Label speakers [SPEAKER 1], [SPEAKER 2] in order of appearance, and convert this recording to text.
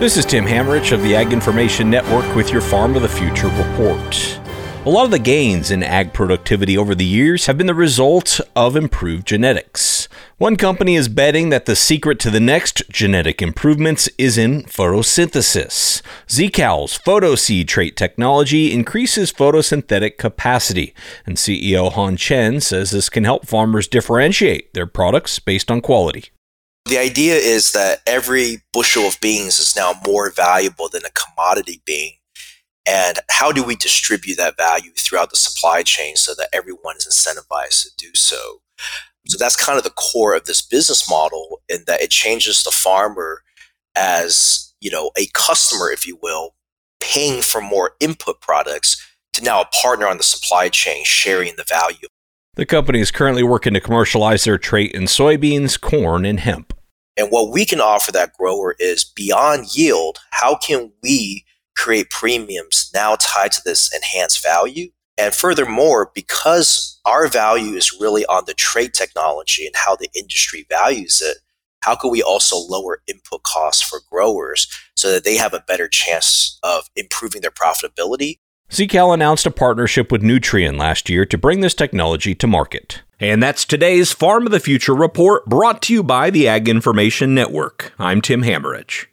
[SPEAKER 1] This is Tim Hammerich of the Ag Information Network with your Farm of the Future report. A lot of the gains in ag productivity over the years have been the result of improved genetics. One company is betting that the secret to the next genetic improvements is in photosynthesis. Zeakal's PhotoSeed trait technology increases photosynthetic capacity, and CEO Han Chen says this can help farmers differentiate their products based on quality.
[SPEAKER 2] The idea is that every bushel of beans is now more valuable than a commodity bean. And how do we distribute that value throughout the supply chain so that everyone is incentivized to do so? So that's kind of the core of this business model in that it changes the farmer as, you know, a customer, if you will, paying for more input products to now a partner on the supply chain sharing the value.
[SPEAKER 1] The company is currently working to commercialize their trait in soybeans, corn, and hemp.
[SPEAKER 2] And what we can offer that grower is beyond yield, how can we create premiums now tied to this enhanced value? And furthermore, because our value is really on the trait technology and how the industry values it, how can we also lower input costs for growers so that they have a better chance of improving their profitability
[SPEAKER 1] Zeakal announced a partnership with Nutrien last year to bring this technology to market. And that's today's Farm of the Future report brought to you by the Ag Information Network. I'm Tim Hammerich.